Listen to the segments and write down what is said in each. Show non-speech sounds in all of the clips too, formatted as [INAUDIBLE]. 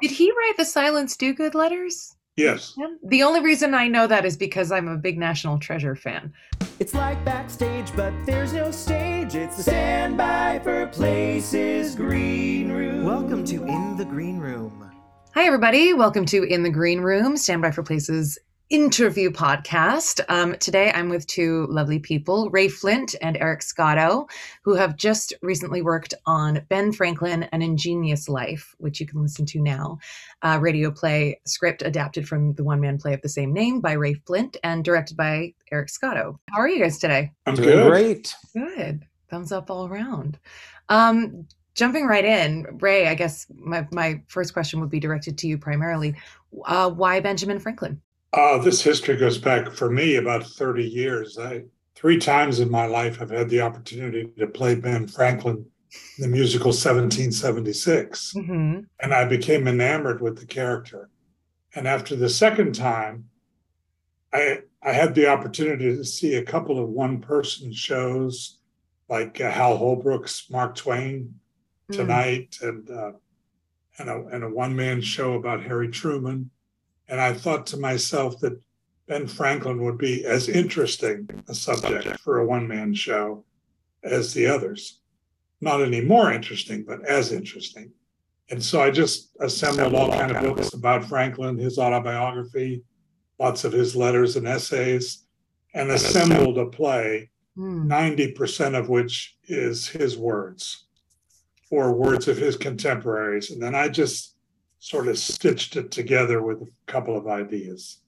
Did he write the Silence Dogood letters? Yes. The only reason I know that is because I'm a big National Treasure fan. It's like backstage, but there's no stage. It's the standby for places green room. Welcome to In the Green Room. Hi, everybody. Welcome to In the Green Room, Standby for Places interview podcast. Um, today, I'm with two lovely people, Ray Flint and Eric Scotto, who have just recently worked on Ben Franklin, An Ingenious Life, which you can listen to now. Uh, radio play script adapted from the one man play of the same name by Ray Flint and directed by Eric Scotto. How are you guys today? I'm Doing good. great. Good. Thumbs up all around. Um, jumping right in, Ray, I guess my, my first question would be directed to you primarily. Uh, why Benjamin Franklin? Uh, this history goes back for me about 30 years. I three times in my life I've had the opportunity to play Ben Franklin in the musical 1776. Mm-hmm. And I became enamored with the character. And after the second time, I I had the opportunity to see a couple of one-person shows like uh, Hal Holbrook's Mark Twain tonight and uh, and a, and a one-man show about Harry Truman. And I thought to myself that Ben Franklin would be as interesting a subject for a one-man show as the others. Not any more interesting, but as interesting. And so I just assembled all kind of books about Franklin, his autobiography, lots of his letters and essays, and assembled a play Mm. 90% of which is his words or words of his contemporaries. And then I just sort of stitched it together with a couple of ideas.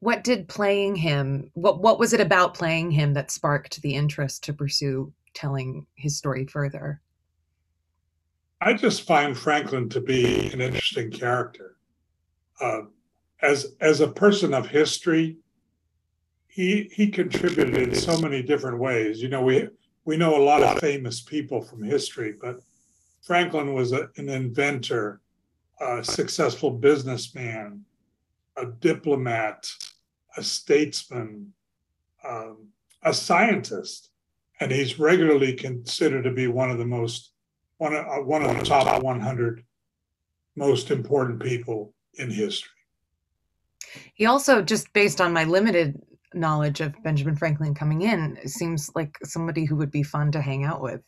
What did playing him? What what was it about playing him that sparked the interest to pursue telling his story further? I just find Franklin to be an interesting character. Uh, as as a person of history, he he contributed in so many different ways. You know, we we know a lot of famous people from history, but Franklin was a, an inventor, a successful businessman, a diplomat, a statesman, um, a scientist, and he's regularly considered to be one of the most one of, uh, one of the top 100 most important people in history. He also, just based on my limited knowledge of Benjamin Franklin coming in, seems like somebody who would be fun to hang out with.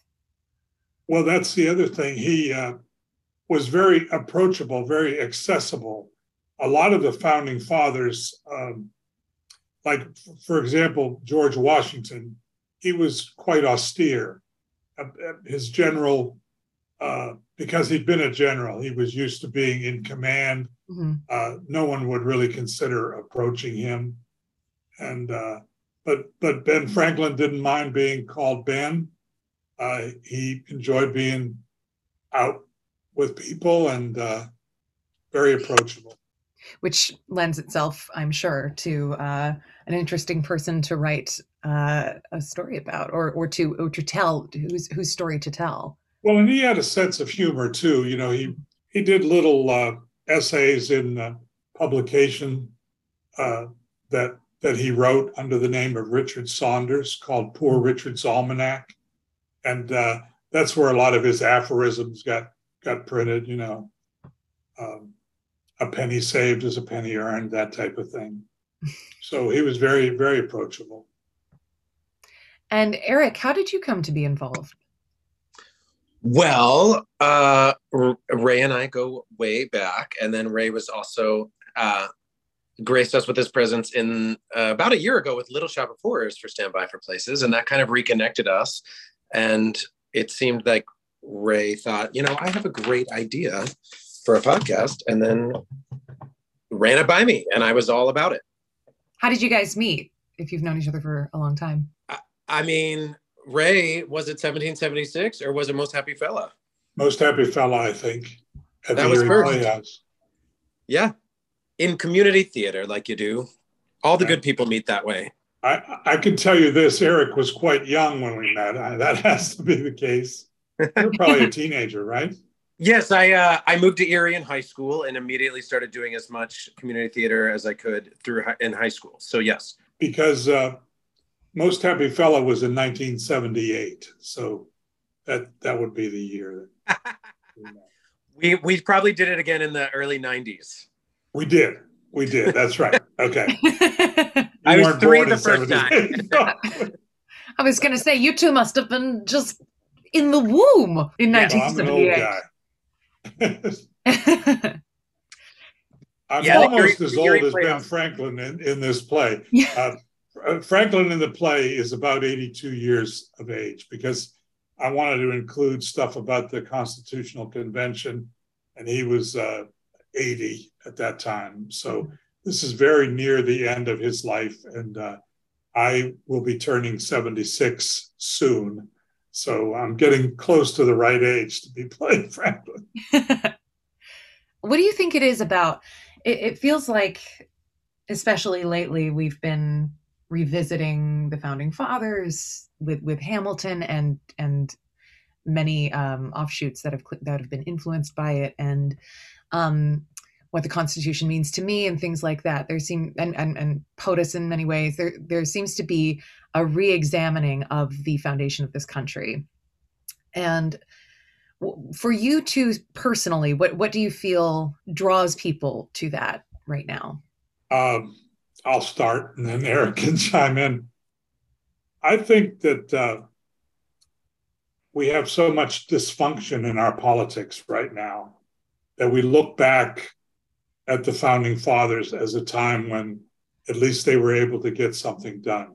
Well, that's the other thing. He uh, was very approachable, very accessible. A lot of the founding fathers, um, like for example, George Washington, he was quite austere. Uh, his general, uh, because he'd been a general, he was used to being in command. Mhm. Uh, no one would really consider approaching him. And uh, but but Ben Franklin didn't mind being called Ben. Uh, he enjoyed being out with people and uh, very approachable. Which lends itself, I'm sure, to uh, an interesting person to write uh, a story about, or or to or to tell whose whose story to tell. Well, and he had a sense of humor too. You know, he he did little uh, essays in uh, publication uh, that that he wrote under the name of Richard Saunders, called Poor Richard's Almanac, and uh, that's where a lot of his aphorisms got got printed. You know, um, a penny saved is a penny earned, that type of thing. So he was very very approachable. And Eric, how did you come to be involved? Well, uh, Ray and I go way back, and then Ray was also uh, graced us with his presence in uh, about a year ago with Little Shop of Horrors for Standby for Places, and that kind of reconnected us. And it seemed like Ray thought, you know, I have a great idea for a podcast, and then ran it by me, and I was all about it. How did you guys meet? If you've known each other for a long time. I mean, Ray, was it 1776 or was it Most Happy Fella? Most happy fella, I think, at That the was first. Playhouse. Yeah, in community theater, like you do. All the Right. good people meet that way. I, I can tell you this Eric was quite young when we met. I, that [LAUGHS] has to be the case. You're [LAUGHS] probably a teenager, right? Yes, I uh, I moved to Erie in high school and immediately started doing as much community theater as I could through hi- in high school. So yes, Because uh, Most Happy Fella was in 1978. So that that would be the year. That [LAUGHS] we met. We we probably did it again in the early '90s. We did. We did. That's right. Okay. [LAUGHS] I was weren't three the in first 78. I was going to say, you two must have been just in the womb in Yeah. Well, I'm an old 1978. guy. [LAUGHS] I'm Yeah, almost as old as Ben playoff. Franklin in, in this play. yeah. Uh, Franklin in the play is about 82 years of age because I wanted to include stuff about the Constitutional Convention, and he was uh, 80 at that time. So this is very near the end of his life, and uh, I will be turning 76 soon. So I'm getting close to the right age to be [LAUGHS] playing Franklin. what do you think it is about? It, it feels like, especially lately, we've been revisiting the founding fathers with with Hamilton and and many um, offshoots that have that have been influenced by it and um, what the Constitution means to me and things like that. There seem and and, and POTUS in many ways. There there seems to be a re-examining of the foundation of this country, and for you two personally, what what do you feel draws people to that right now? Um, I'll start and then Eric [LAUGHS] can chime in. I think that uh, we have so much dysfunction in our politics right now that we look back at the founding fathers as a time when at least they were able to get something done.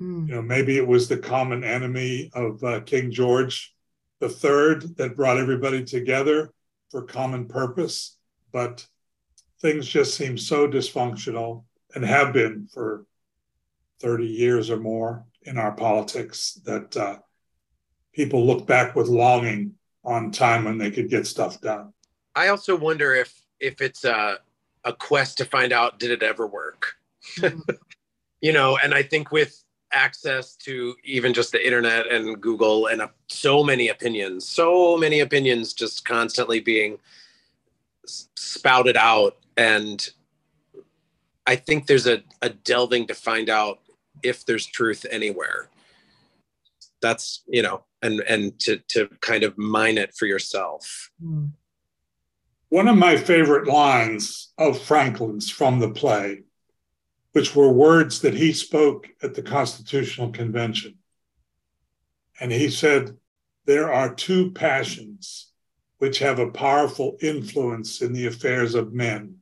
Mm, You know, maybe it was the common enemy of uh, King George the Third that brought everybody together for common purpose, but things just seem so dysfunctional and have been for 30 years or more in our politics that uh, people look back with longing on time when they could get stuff done. I also wonder if if it's a a quest to find out did it ever work. Mhm. [LAUGHS] you know, and I think with access to even just the internet and Google and uh, so many opinions, so many opinions just constantly being spouted out and I think there's a, a delving to find out if there's truth anywhere. That's, you know, and and to to kind of mine it for yourself. mm, One of my favorite lines of Franklin's from the play, which were words that he spoke at the Constitutional Convention. And he said, There are two passions which have a powerful influence in the affairs of men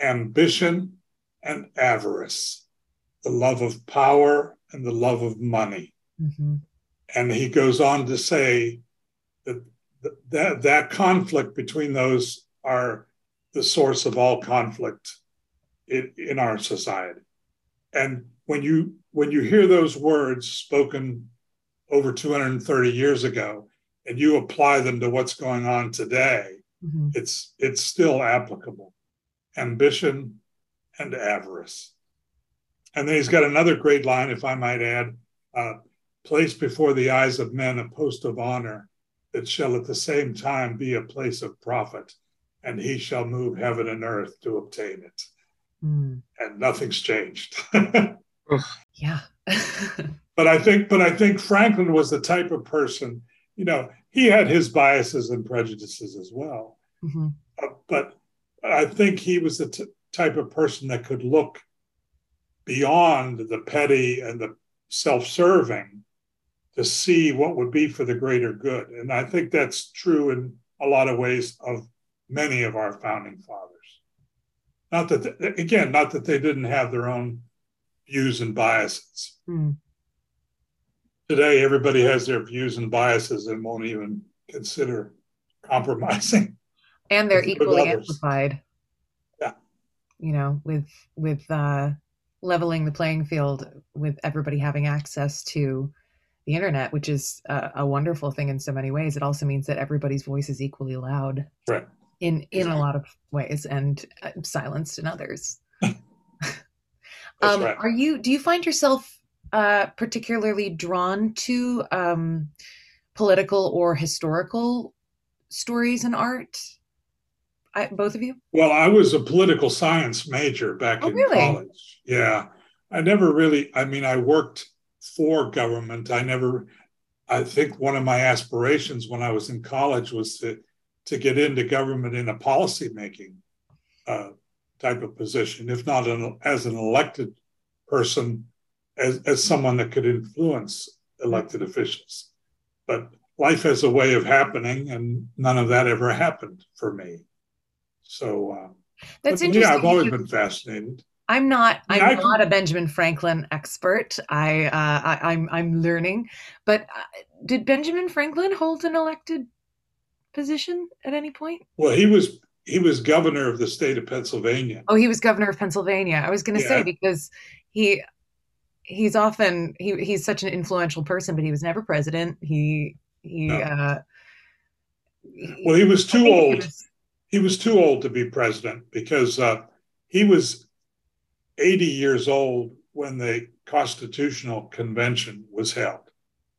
ambition and avarice, the love of power and the love of money. mhm, And he goes on to say that that, conflict between those are the source of all conflict in, in our society. And when you when you hear those words spoken over 230 years ago and you apply them to what's going on today, mhm. it's it's still applicable. Ambition and avarice. And then he's got another great line, if I might add, uh, place before the eyes of men a post of honor that shall at the same time be a place of profit, and he shall move heaven and earth to obtain it. Mm, And nothing's changed. [LAUGHS] yeah. [LAUGHS] but I think, but I think Franklin was the type of person, you know, he had his biases and prejudices as well. Mhm, Uh, but I think he was the t- type of person that could look beyond the petty and the self-serving to see what would be for the greater good. And I think that's true in a lot of ways of many of our founding fathers. Not that, th- again, not that they didn't have their own views and biases. mm. Today, everybody has their views and biases and won't even consider compromising. and they're [LAUGHS] equally others. amplified Yeah. you know with with uh leveling the playing field with everybody having access to the internet which is a, a wonderful thing in so many ways it also means that everybody's voice is equally loud Right. in in a lot of ways and uh, silenced in others [LAUGHS] [LAUGHS] um right. are you do you find yourself uh particularly drawn to um political or historical stories and art I, both of you Well, I was a political science major back Oh, in really? college. Yeah. I never really, I mean, I worked for government. I never, I think one of my aspirations when I was in college was to to get into government in a policymaking uh, type of position, if not an, as an elected person, as, as someone that could influence elected officials. But life has a way of happening, and none of that ever happened for me. So uh, that's but, interesting. Yeah, I've always been fascinated. I'm not. I'm I not a Benjamin Franklin expert. I, uh, I am I'm, I'm learning. But uh, did Benjamin Franklin hold an elected position at any point? Well, he was he was governor of the state of Pennsylvania. Oh, he was governor of Pennsylvania. I was going to Yeah. say because he he's often he he's such an influential person, but he was never president. He he. No. Uh, he- Well, he was too think he old. was- He was too old to be president because uh, he was 80 years old when the Constitutional Convention was held.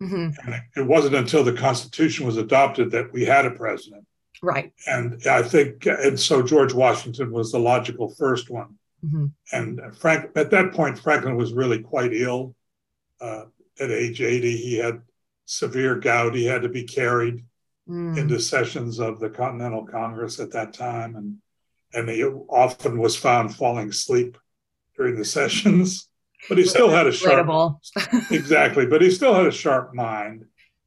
Mhm, And it wasn't until the Constitution was adopted that we had a president. right. And I think, and so George Washington was the logical first one. Mhm. And Frank, at that point, Franklin was really quite ill. Uh, at age 80, he had severe gout. He had to be carried Mm. into sessions of the Continental Congress at that time, and and he often was found falling asleep during the sessions. But he still had a sharp, [LAUGHS] exactly. But he still had a sharp mind,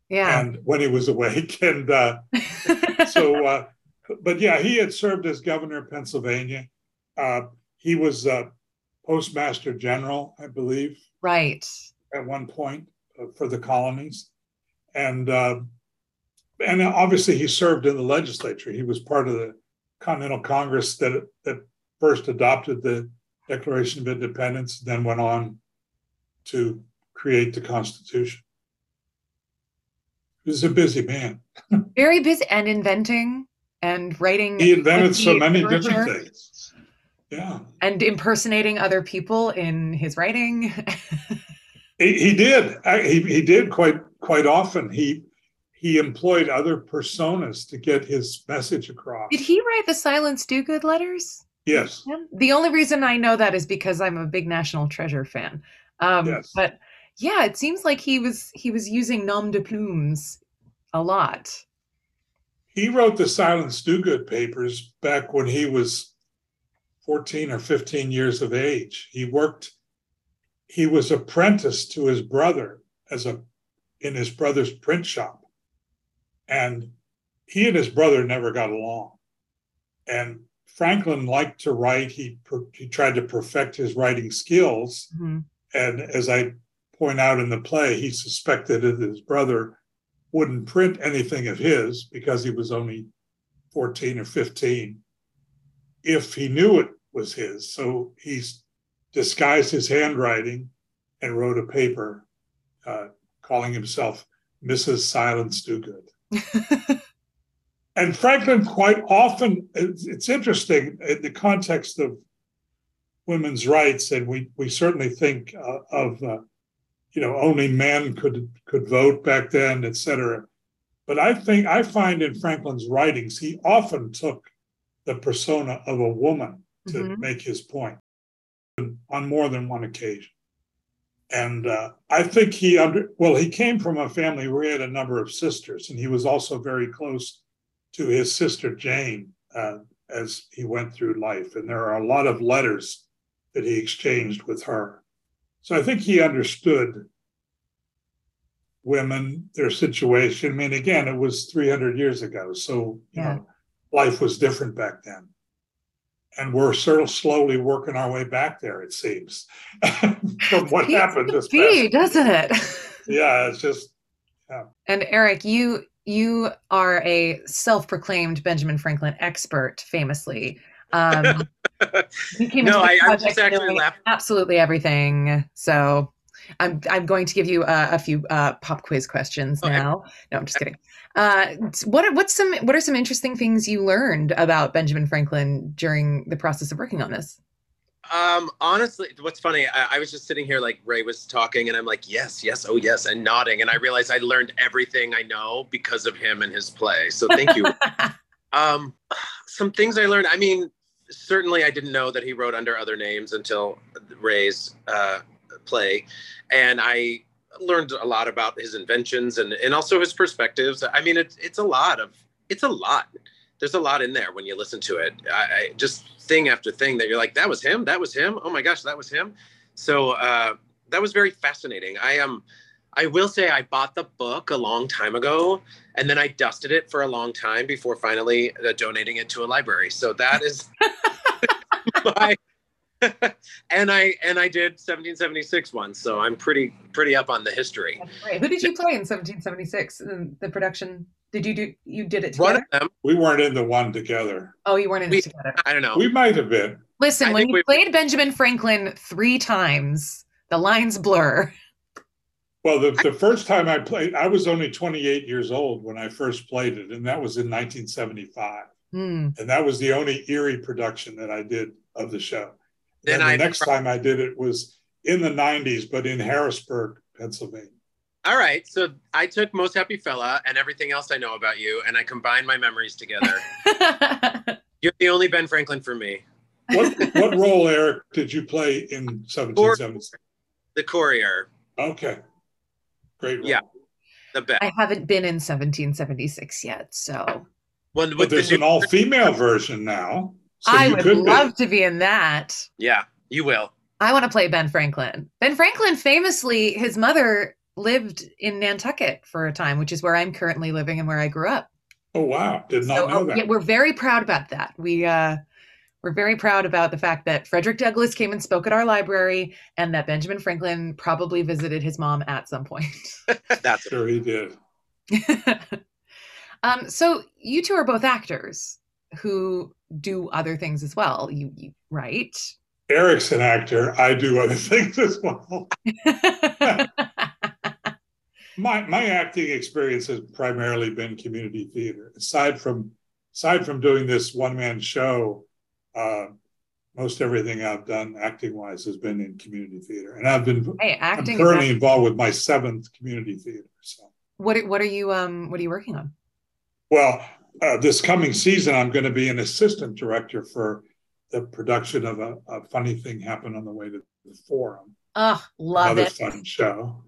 Yeah. and when he was awake, [LAUGHS] and uh, so, [LAUGHS] uh, but yeah, he had served as governor of Pennsylvania. Uh, he was uh, postmaster general, I believe, right. at one point uh, for the colonies, and uh, and obviously he served in the legislature. He was part of the Continental Congress that that first adopted the Declaration of Independence, then went on to create the Constitution. He was a busy man. [LAUGHS] Very busy and inventing and writing. He invented so many literature different things. Yeah, And impersonating other people in his writing. [LAUGHS] he, he did. He, he did quite quite often. He he employed other personas to get his message across. Did he write the Silence Dogood letters? Yes. The only reason I know that is because I'm a big National Treasure fan. Um, Yes. But yeah, it seems like he was he was using nom de plumes a lot. He wrote the Silence Dogood papers back when he was 14 or 15 years of age. He worked, he was apprenticed to his brother as a in his brother's print shop. And he and his brother never got along. And Franklin liked to write. He he tried to perfect his writing skills. Mhm. And as I point out in the play, he suspected that his brother wouldn't print anything of his because he was only 14 or 15 if he knew it was his. So he's disguised his handwriting and wrote a paper uh, calling himself Mrs. Silence Dogood. [LAUGHS] And Franklin quite often, it's, interesting in the context of women's rights, and we, we certainly think uh, of, uh, you know, only men could could vote back then, et cetera. But I think I find in Franklin's writings, he often took the persona of a woman to Mhm. make his point on more than one occasion. And uh, I think he under well, he came from a family where he had a number of sisters, and he was also very close to his sister Jane uh, as he went through life. And there are a lot of letters that he exchanged with her. So I think he understood women, their situation. I mean, again, it was 300 years ago. So, you Yeah. know, life was different back then. And we're sort of slowly working our way back there, it seems, [LAUGHS] from what happened this be, past. doesn't it? [LAUGHS] Yeah, it's just Yeah. And Eric, you you are a self-proclaimed Benjamin Franklin expert, famously. Um, [LAUGHS] you came no, I, I was just actually laughing. absolutely everything. So I'm I'm going to give you a, a few uh, pop quiz questions Okay. now. No, I'm just kidding. Uh, what what's some what are some interesting things you learned about Benjamin Franklin during the process of working on this? Um, honestly, what's funny, I, I was just sitting here like Ray was talking, and I'm like, yes, yes, oh yes, and nodding, and I realized I learned everything I know because of him and his play. So thank you. [LAUGHS] um, some things I learned. I mean, certainly I didn't know that he wrote under other names until Ray's uh, play, and I learned a lot about his inventions and and also his perspectives. I mean, it's it's a lot of it's a lot there's a lot in there when you listen to it. I, I, just thing after thing that you're like, that was him. That was him. Oh my gosh, that was him. So uh, that was very fascinating. I am. Um, I will say I bought the book a long time ago, and then I dusted it for a long time before finally uh, donating it to a library. So that is [LAUGHS] my. [LAUGHS] and I and I did 1776 once, so I'm pretty pretty up on the history. Who did you play in 1776? In the production did you do? You did it together. One of them. We weren't in the one together. Oh, you weren't in we, it together. I don't know. We might have been. Listen, I when you we, played Benjamin Franklin three times, the lines blur. Well, the, the first time I played, I was only 28 years old when I first played it, and that was in 1975. Mm. And that was the only Erie production that I did of the show. Then the I, next time I did it was in the 90s, but in Harrisburg, Pennsylvania. All right. So I took Most Happy Fella and everything else I know about you, and I combined my memories together. [LAUGHS] You're the only Ben Franklin for me. What what role, Eric, did you play in 1776? The courier. Okay. Great role. Yeah. The best. I haven't been in 1776 yet, so. Well, but there's the an all female version now. So I would love be. to be in that. Yeah, you will. I want to play Ben Franklin. Ben Franklin famously, his mother lived in Nantucket for a time, which is where I'm currently living and where I grew up. Oh wow! Did not so, know oh, that. Yeah, we're very proud about that. We uh, we're very proud about the fact that Frederick Douglass came and spoke at our library, and that Benjamin Franklin probably visited his mom at some point. [LAUGHS] That's sure he did. [LAUGHS] um, so you two are both actors who do other things as well. You, you right? Eric's an actor. I do other [LAUGHS] things as well my my acting experience has primarily been community theater. Aside from aside from doing this one man show, uh, most everything I've done acting wise has been in community theater, and I've been hey, acting I'm currently involved with my seventh community theater. So what what are you um what are you working on? Well, uh, this coming season, I'm going to be an assistant director for the production of a, a funny thing happened on the way to the forum. Oh, love Another it! Fun show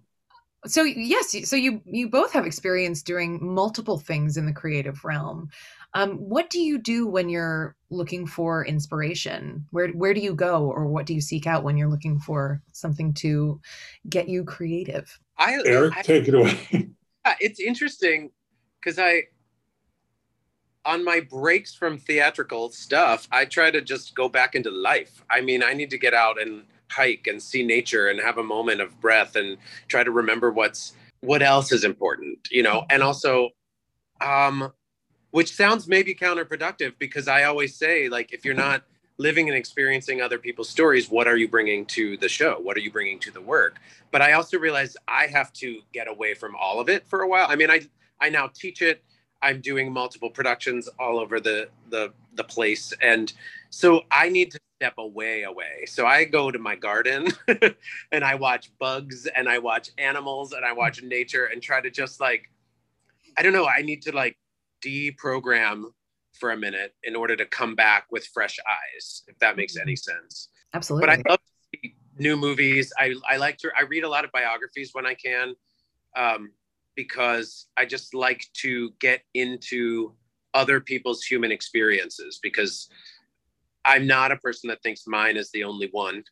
so yes so you you both have experience doing multiple things in the creative realm. Um, what do you do when you're looking for inspiration? Where where do you go or what do you seek out when you're looking for something to get you creative? I, eric I, take it away. [LAUGHS] Yeah, it's interesting because i on my breaks from theatrical stuff i try to just go back into life. I mean i need to get out and hike and see nature and have a moment of breath and try to remember what's what else is important you know? And also um which sounds maybe counterproductive because i always say like if you're not living and experiencing other people's stories what are you bringing to the show? What are you bringing to the work? But i also realize i have to get away from all of it for a while. I mean i i now teach it i'm doing multiple productions all over the the the place. And so i need to step away away. So i go to my garden [LAUGHS] and i watch bugs and i watch animals and i watch nature and try to just like i don't know i need to like deprogram for a minute in order to come back with fresh eyes if that makes any mm-hmm. sense. Absolutely but i love new movies. I i like to i read a lot of biographies when i can. Um, because i just like to get into other people's human experiences because I'm not a person that thinks mine is the only one.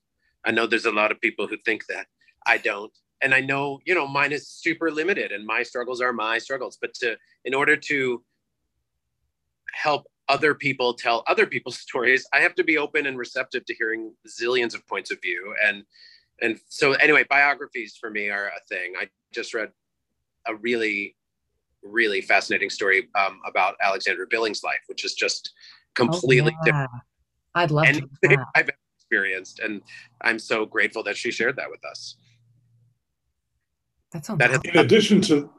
I know there's a lot of people who think that. I don't. And I know, you know, mine is super limited and my struggles are my struggles. But to in order to help other people tell other people's [LAUGHS] stories, I have to be open and receptive to hearing zillions of points of view. And and so anyway, biographies for me are a thing. I just read a really, really fascinating story um, about Alexandra Billings' life, which is just completely oh, yeah. different I'd love anything to. [LAUGHS] I've experienced, and I'm so grateful that she shared that with us. That sounds. That has, in addition to,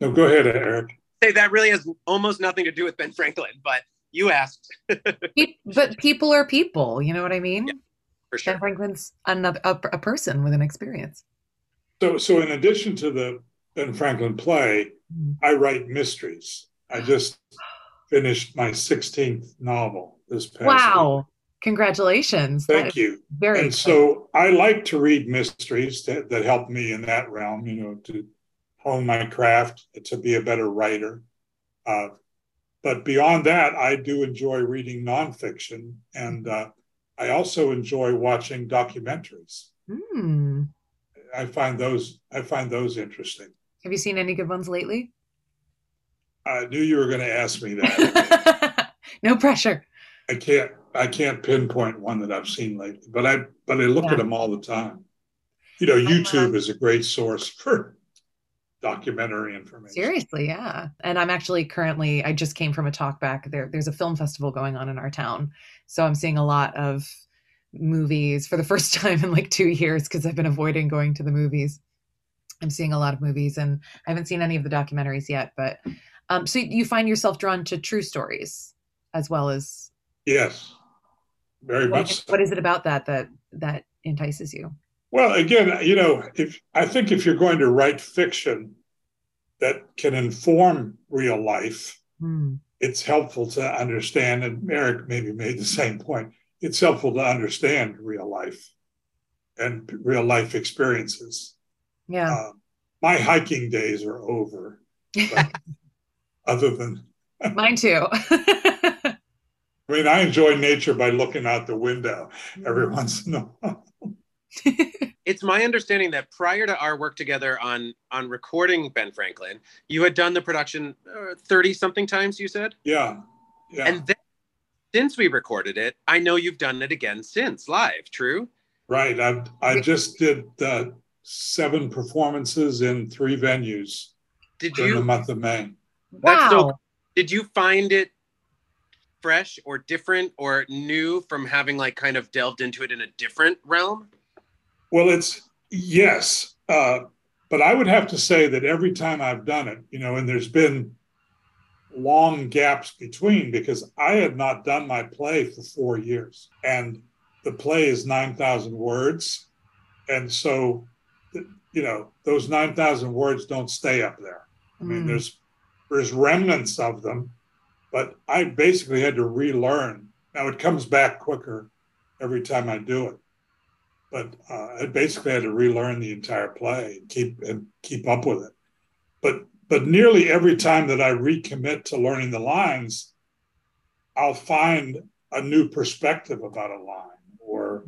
no, go ahead, Eric. Say that really has almost nothing to do with Ben Franklin, but you asked. [LAUGHS] but people are people. You know what I mean? Yeah, for sure. Ben Franklin's another a, a person with an experience. So, so in addition to the Ben Franklin play, mm-hmm. I write mysteries. I [GASPS] just finished my 16th novel this past wow week. congratulations thank you very and so i like to read mysteries that, that help me in that realm you know to hone my craft to be a better writer uh, but beyond that, I do enjoy reading nonfiction, and uh, I also enjoy watching documentaries. Hmm. I find those I find those interesting. Have you seen any good ones lately? I knew you were going to ask me that. [LAUGHS] no pressure. I can't I can't pinpoint one that I've seen lately, but I but I look Yeah. at them all the time. You know, YouTube is a great source for documentary information. Seriously, yeah. And I'm actually currently I just came from a talk back there there's a film festival going on in our town. So I'm seeing a lot of movies for the [LAUGHS] first time in like 2 years because I've been avoiding going to the movies. I'm seeing a lot of movies and I haven't seen any of the documentaries yet, but um so you find yourself drawn to true stories as well as Yes, very much. so. what is it about that that that entices you? Well, again, you know, if I think if you're going to write fiction that can inform real life, Hmm. it's helpful to understand. And Eric maybe made the same point. It's helpful to understand real life and real life experiences. Yeah. Uh, my hiking days are over. [LAUGHS] Other than, [LAUGHS] Mine too. I mean, I enjoy nature by looking out the window every once in a while. [LAUGHS] It's my understanding that prior to our work together on on recording Ben Franklin, you had done the production thirty something times. You said, Yeah, yeah. and then since we recorded it, I know you've done it again since live. True. Right. I I just did uh, seven performances in three venues Did during the you month of May. That's so- wow. did you find it fresh or different or new from having like kind of delved into it in a different realm? Well, it's yes, uh, but I would have to say that every time I've done it, you know, and there's been long gaps between because I had not done my play for four years, and the play is nine thousand words, and so you know those nine thousand words don't stay up there. I mean, Mm. there's there's remnants of them, but I basically had to relearn. Now it comes back quicker every time I do it, but uh, I basically had to relearn the entire play and keep and keep up with it. But but nearly every time that I recommit to learning the lines, I'll find a new perspective about a line, or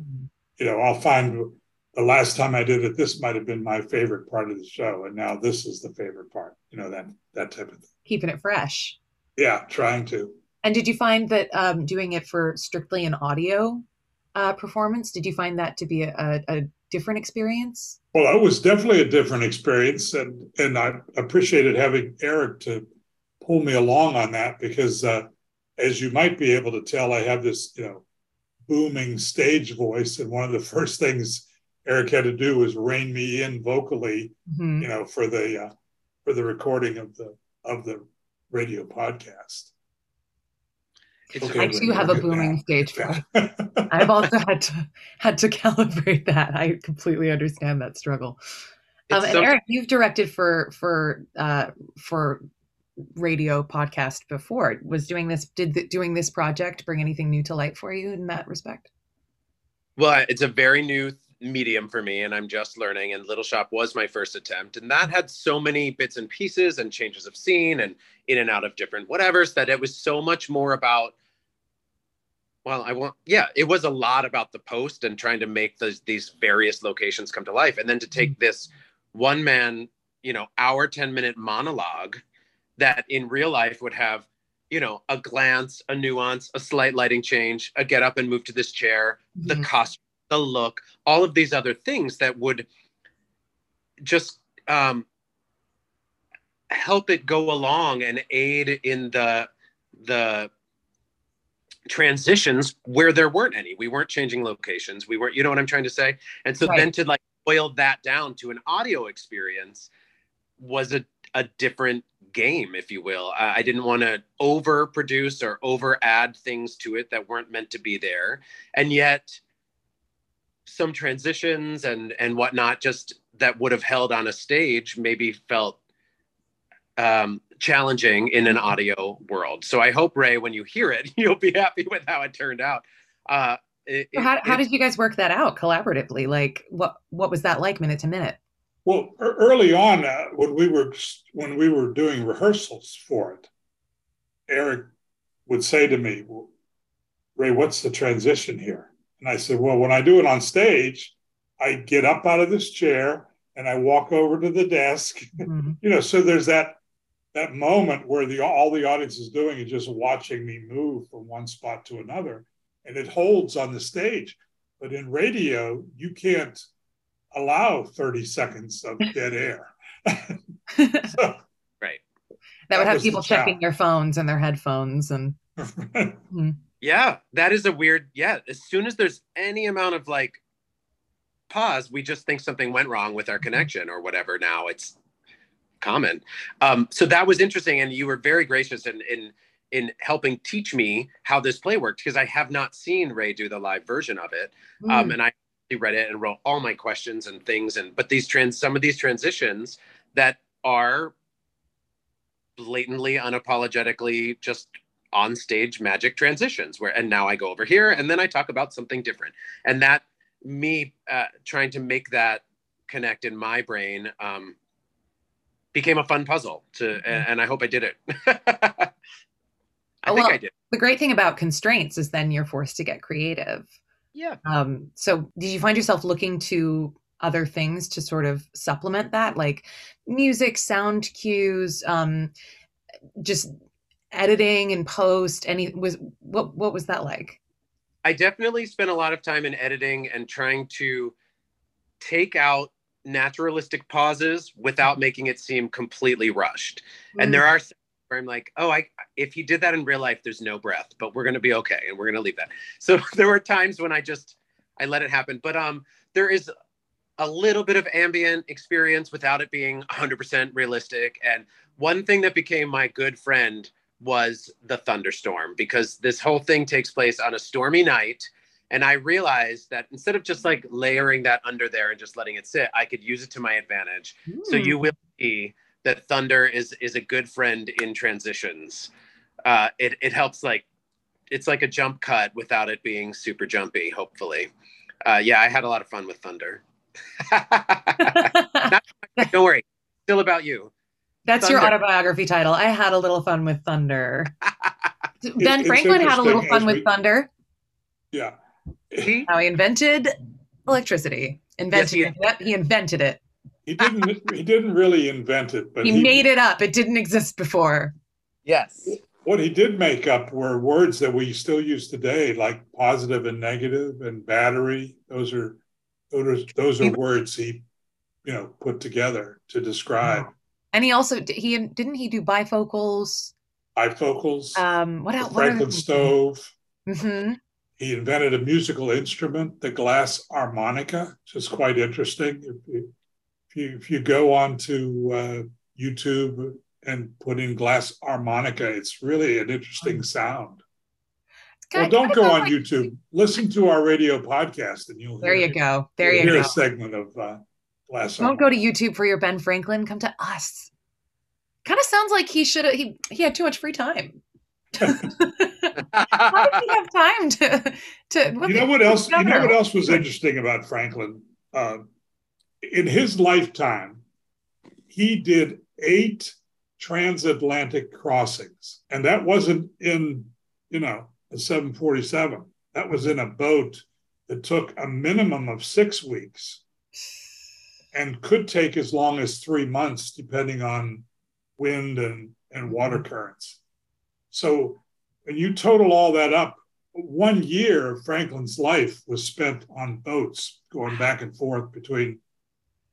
you know, I'll find the last time I did it, this might have been my favorite part of the show, and now this is the favorite part. You know that that type of thing. Keeping it fresh. Yeah, trying to. And did you find that um, doing it for strictly an audio uh, performance, did you find that to be a, a, different experience? Well, it was definitely a different experience, and and I appreciated having Eric to pull me along on that because, uh, as you might be able to tell, I have this you know booming stage voice, and one of the [LAUGHS] first things Eric had to do was rein me in vocally, Mhm. you know, for the uh, for the recording of the of the radio podcast. It's Okay. I too have a Look at booming stage voice. Yeah. [LAUGHS] I've also had to had to [LAUGHS] calibrate that. I completely understand that struggle. Um, and some- Eric, you've directed for for uh, for radio podcast before. Was doing this did the, doing this project bring anything new to light for you in that respect? Well, it's a very new medium for me, and I'm just learning. And Little Shop was my first attempt, and that had so many bits and pieces and changes of scene and in and out of different whatevers that it was so much more about. Well, I want, yeah, it was a lot about the post and trying to make those these various locations come to life, and then to take this one man, you know, hour ten minute monologue that in real life would have you know a glance a nuance a slight lighting change a get up and move to this chair the Mhm. costume, the look, all of these other things that would just um, help it go along and aid in the the transitions where there weren't any. We weren't changing locations. We weren't, you know what I'm trying to say? And so Right. then to like boil that down to an audio experience was a, a different game, if you will. I, I didn't want to overproduce or over add things to it that weren't meant to be there. And yet some transitions and and whatnot just that would have held on a stage maybe felt um, challenging in an audio world. So I hope Ray, when you hear it, [LAUGHS] you'll be happy with how it turned out. Uh, it, So how, it- how did you guys work that out collaboratively? Like, what what was that like minute to minute? Well, ear- early on, uh, when we were when we were doing rehearsals for it, Eric would say to me, well, Ray, what's the transition here? And I said, Well, when I do it on stage, I get up out of this chair and I walk over to the desk. [LAUGHS] Mm-hmm. you know, so there's that that moment where the all the audience is doing is just watching me move from one spot to another, and it holds on the stage. But in radio, you can't allow 30 seconds of [LAUGHS] dead air. [LAUGHS] so, right. That would have people checking their phones and their headphones and. mm-hmm. Yeah, that is a weird. Yeah, as soon as there's any amount of like pause, we just think something went wrong with our mm-hmm. connection or whatever. Now it's common. Um, so that was interesting, and you were very gracious in in in helping teach me how this play worked because I have not seen Ray do the live version of it, um, mm. um, and I read it and wrote all my questions and things. And but these trans, some of these transitions that are blatantly, unapologetically just on stage magic transitions where and now i go over here and then i talk about something different. And that me uh, trying to make that connect in my brain um, became a fun puzzle to mm-hmm. and, i hope i did it. [LAUGHS] I think i did. the great thing about constraints is then you're forced to get creative. Yeah. Um, so did you find yourself looking to other things to sort of supplement that? Like music sound cues um, just editing and post any was what what was that like i definitely spent a lot of time in editing and trying to take out naturalistic pauses without making it seem completely rushed mm. and there mm. are where i'm like oh i if he did that in real life there's no breath but we're going to be okay and we're going to leave that so [LAUGHS] there were times when i just i let it happen but um there is a little bit of ambient experience without it being 100% realistic and one thing that became my good friend was the thunderstorm because this whole thing takes place on a stormy night. And I realized that instead of just like layering that under there and just letting it sit, I could use it to my advantage. Mm. So you hmm. will see that thunder is is a good friend in transitions. Uh, it it helps like it's like a jump cut without it being super jumpy. Hopefully, uh, yeah, I had a lot of fun with thunder. [LAUGHS] Not, [LAUGHS] don't worry, still about you. That's Thunder. your autobiography title. I had a little fun with Thunder. [LAUGHS] ben it, Franklin had a little fun with Thunder. Yeah. How he invented electricity. Invented yes, he, it. he invented it. He didn't he didn't really invent it, but he, he made it up. It didn't exist before. Yes. What he did make up were words that we still use today, like positive and negative and battery. Those are those are, those are words he, you know, put together to describe and he also he didn't he do bifocals? Bifocals. Um, what else? Franklin Stove. Mm-hmm. He invented a musical instrument, the glass harmonica, which is quite interesting. If you, if you, if you go on to uh, YouTube and put in glass harmonica, it's really an interesting sound. Well, don't go on like... YouTube. Listen to our radio podcast, and you'll there you go. There you hear go. a segment of uh, Last Don't go to YouTube for your Ben Franklin. Come to us. Kind of sounds like he should have. He he had too much free time. [LAUGHS] How did he have time to to? You know what else? You know what else was interesting about Franklin? Uh, in his lifetime, he did eight transatlantic crossings, and that wasn't in you know a 747. That was in a boat that took a minimum of six weeks and could take as long as three months, depending on wind and, and water mm-hmm. currents. So when you total all that up, one year of Franklin's life was spent on boats going back and forth between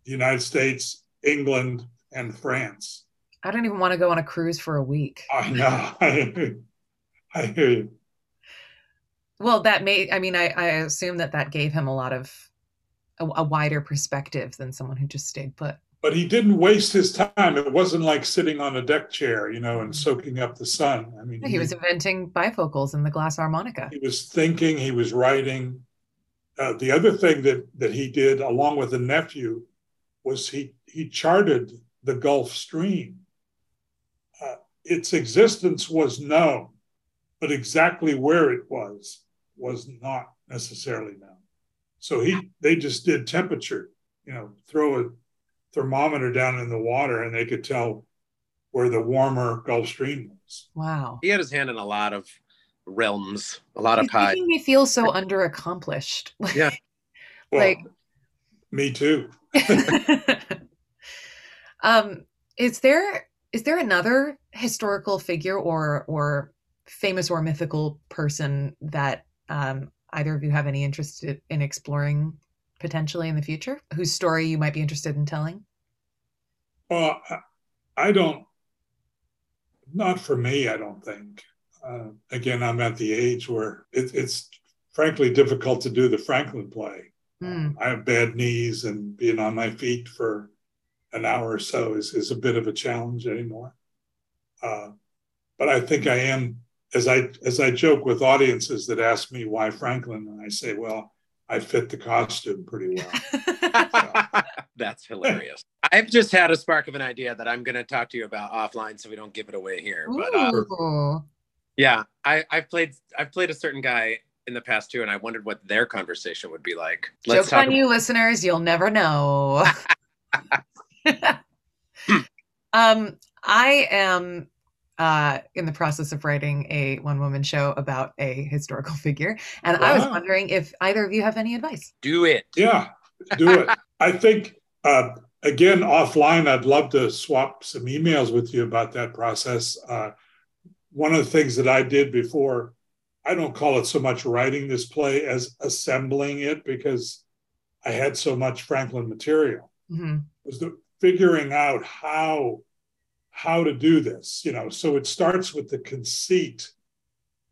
the United States, England, and France. I don't even want to go on a cruise for a week. I know. [LAUGHS] I hear you. Well, that may, I mean, I, I assume that that gave him a lot of a, a wider perspective than someone who just stayed put but he didn't waste his time. It wasn't like sitting on a deck chair, you know, and mm-hmm. soaking up the sun. I mean, he, he, was inventing bifocals and the glass harmonica. He was thinking, he was writing. Uh, the other thing that that he did, along with a nephew, was he he charted the Gulf Stream. Uh, its existence was known, but exactly where it was was not necessarily known. So he they just did temperature, you know, throw a thermometer down in the water and they could tell where the warmer Gulf Stream was. Wow. He had his hand in a lot of realms, a lot of It's pies. making me feel so underaccomplished. [LAUGHS] Yeah. Well, Like- me too. [LAUGHS] um, is there is there another historical figure or or famous or mythical person that um, either of you have any interest in exploring potentially in the future, whose story you might be interested in telling? Well, I, I don't, not for me, I don't think. Uh, again, I'm at the age where it, it's frankly difficult to do the Franklin play. Hmm. I have bad knees, and being on my feet for an hour or so is, is a bit of a challenge anymore. Uh, but I think I am, as I as I joke with audiences that ask me why Franklin, and I say, well, I fit the costume pretty well. [LAUGHS] That's hilarious. I've just had a spark of an idea that I'm going to talk to you about offline, so we don't give it away here. But uh, yeah, I, I've played I've played a certain guy in the past too, and I wondered what their conversation would be like. Joke talk on you, listeners. You'll never know. [LAUGHS] [LAUGHS] um, I am uh, in the process of writing a one woman show about a historical [LAUGHS] figure. And I was wondering if either of you have any advice. Do it. Yeah, do it. I think uh, again offline. I'd love to swap some emails with you about that process. Uh, one of the things that I did before, I don't call it so much writing this play as assembling it because I had so much Franklin material. Mhm. Was the figuring out how how to do this. You know, so it starts with the conceit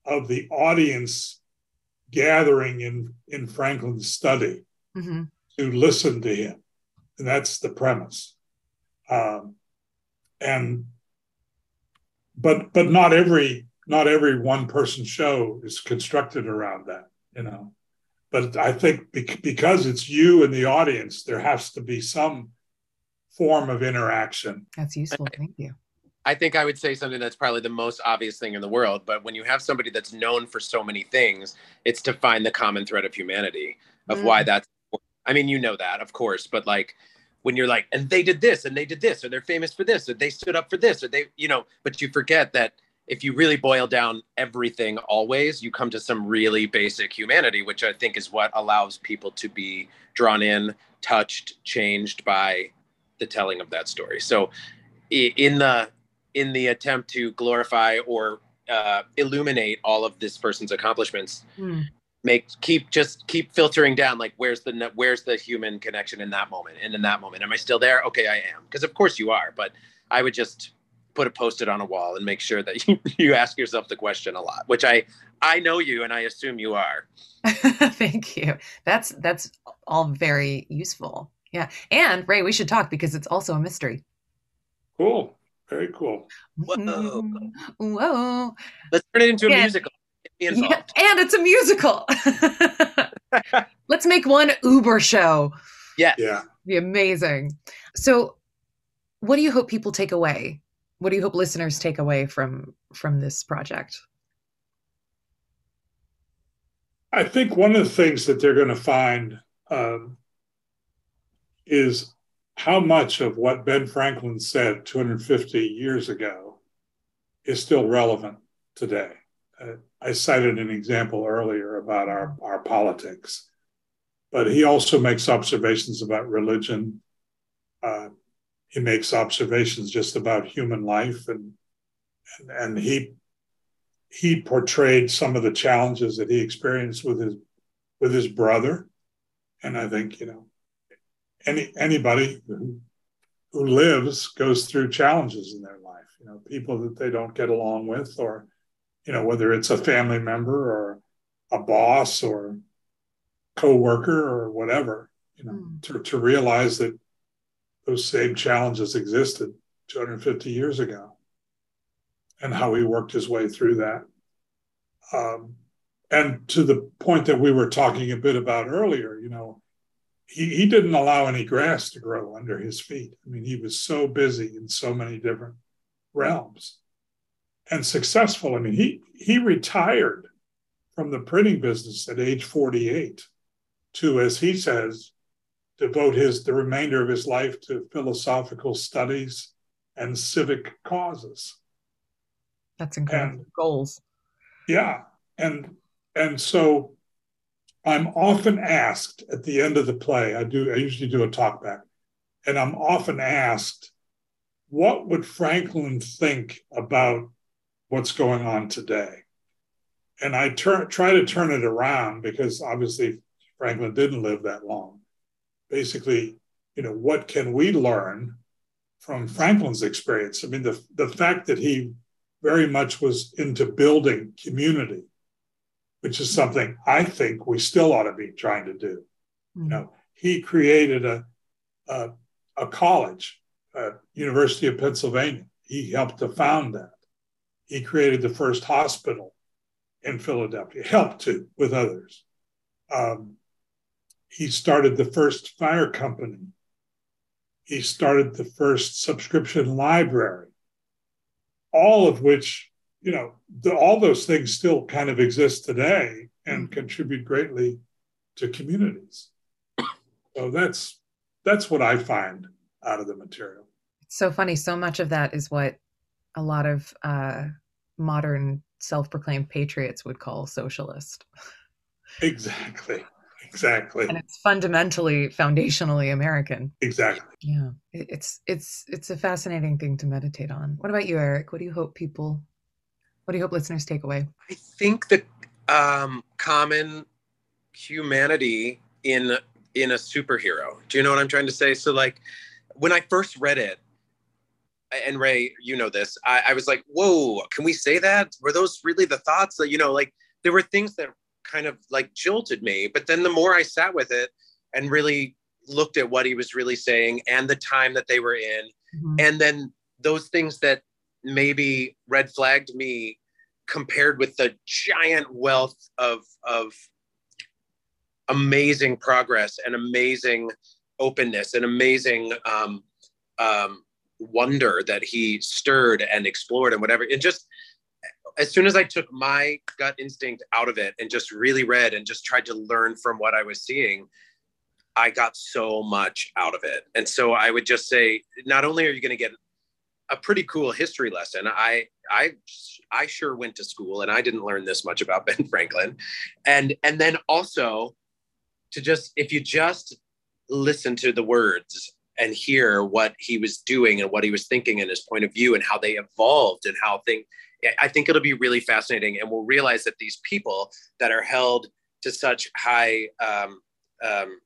of the audience gathering in in Franklin's study Mhm. to listen to him. And that's the premise. Um, and but but not every not every one person show is constructed around that, you know. But I think because it's you and the audience, there has to be some form of interaction. That's useful. Thank you. I think I would say something that's probably the most obvious thing in the world, but when you have somebody that's known for so many things, it's to find the common thread of humanity, of Mm. why that's. I mean, you know that, of course, but like when you're like, and they did this, and they did this, or they're famous for this, or they stood up for this, or they, you know, but you forget that if you really boil down everything always, you come to some really basic humanity, which I think is what allows people to be drawn in, touched, changed by the telling of that story. So in the in the attempt to glorify or uh, illuminate all of this person's accomplishments Hmm. make keep just keep filtering down like where's the where's the human connection in that moment and in that moment am i still there okay i am because of course you are but i would just put a post-it on a wall and make sure that [LAUGHS] you, you ask yourself the question a lot which i i know you and i assume you are [LAUGHS] Thank you. That's that's all very useful. Yeah. And Ray, we should talk because it's also a mystery. Cool. Very cool. Whoa. Mm, Whoa. let's turn it into a Yeah. musical Get me Yeah, involved and it's a musical. [LAUGHS] Let's make one Uber show. yes Yeah. Be amazing. So, what do you hope people take away? What do you hope listeners take away from from this project? I think one of the things that they're going to find um, is how much of what Ben Franklin said 250 years ago is still relevant today. Uh, I cited an example earlier about our, our politics, but he also makes observations about religion. Uh, he makes observations just about human life, and and, and he he portrayed some of the challenges that he experienced with his with his brother and i think you know any anybody who, who lives goes through challenges in their life you know people that they don't get along with or you know whether it's a family member or a boss or co-worker or whatever you know Mm. to, to realize that those same challenges existed 250 years ago and how he worked his way through that. Um, and to the point that we were talking a bit about earlier, you know, he, he didn't allow any grass to grow under his feet. I mean, he was so busy in so many different realms and successful. I mean, he he retired from the printing business at age 48 to, as he says, devote his the remainder of his life to philosophical studies and civic causes. That's incredible. And, Goals. Yeah. And and so I'm often asked at the end of the play, I do I usually do a talk back, and I'm often asked, what would Franklin think about what's going on today? And I turn, try to turn it around because obviously Franklin didn't live that long. Basically, you know, what can we learn from Franklin's experience? I mean, the, the fact that he very much was into building community, which is something I think we still ought to be trying to do. Mm-hmm. You know, he created a, a, a college University of Pennsylvania. He helped to found that. He created the first hospital in Philadelphia, helped to with others. Um, he started the first fire company. He started the first subscription library, all of which, you know, the, all those things still kind of exist today and contribute greatly to communities. So that's that's what I find out of the material. It's so funny. So much of that is what a lot of uh, modern self-proclaimed patriots would call socialist. Exactly. Exactly. And it's fundamentally, foundationally American. Exactly. Yeah. It's it's it's a fascinating thing to meditate on. What about you, Eric? What do you hope people what do you hope listeners take away? I think the um, common humanity in in a superhero. Do you know what I'm trying to say? So like when I first read it, and Ray, you know this, I, I was like, whoa, can we say that? Were those really the thoughts that, you know, like there were things that kind of like jilted me. But then the more I sat with it and really looked at what he was really saying and the time that they were in, mm-hmm. and then those things that maybe red flagged me compared with the giant wealth of of amazing progress and amazing openness and amazing um, um, wonder that he stirred and explored and whatever. It just as soon as I took my gut instinct out of it and just really read and just tried to learn from what I was seeing, I got so much out of it. And so I would just say, not only are you going to get a pretty cool history lesson, I I I sure went to school and I didn't learn this much about [LAUGHS] Ben Franklin, and and then also to just if you just listen to the words and hear what he was doing and what he was thinking and his point of view and how they evolved and how things I think it'll be really fascinating, and we'll realize that these people that are held to such high, um, um,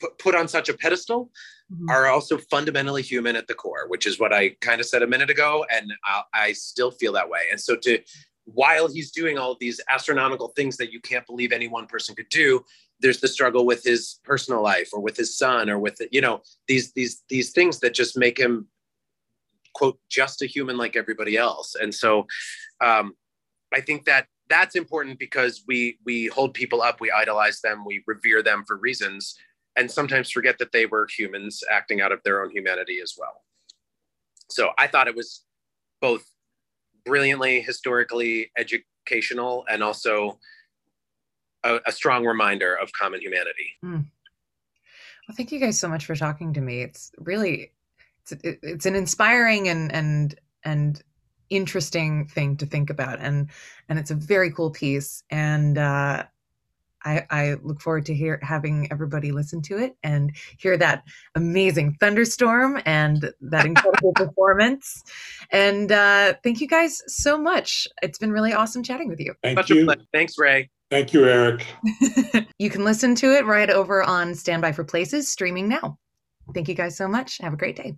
put, put on such a pedestal, mm-hmm. are also fundamentally human at the core, which is what I kind of said a minute ago, and I, I still feel that way. And so to while he's doing all of these astronomical things that you can't believe any one person could do there's the struggle with his personal life or with his son or with you know these these these things that just make him quote just a human like everybody else and so um, i think that that's important because we we hold people up we idolize them we revere them for reasons and sometimes forget that they were humans acting out of their own humanity as well. So i thought it was both brilliantly historically educational and also a, a strong reminder of common humanity. Mm. well thank you guys so much for talking to me. It's really it's it's an inspiring and and and interesting thing to think about and and it's a very cool piece. And uh I, I look forward to hear having everybody listen to it and hear that amazing thunderstorm and that incredible [LAUGHS] performance. And uh, thank you guys so much. It's been really awesome chatting with you. Thank Such you. Thanks, Ray. Thank you, Eric. [LAUGHS] you can listen to it right over on Standby for Places, streaming now. Thank you guys so much. Have a great day.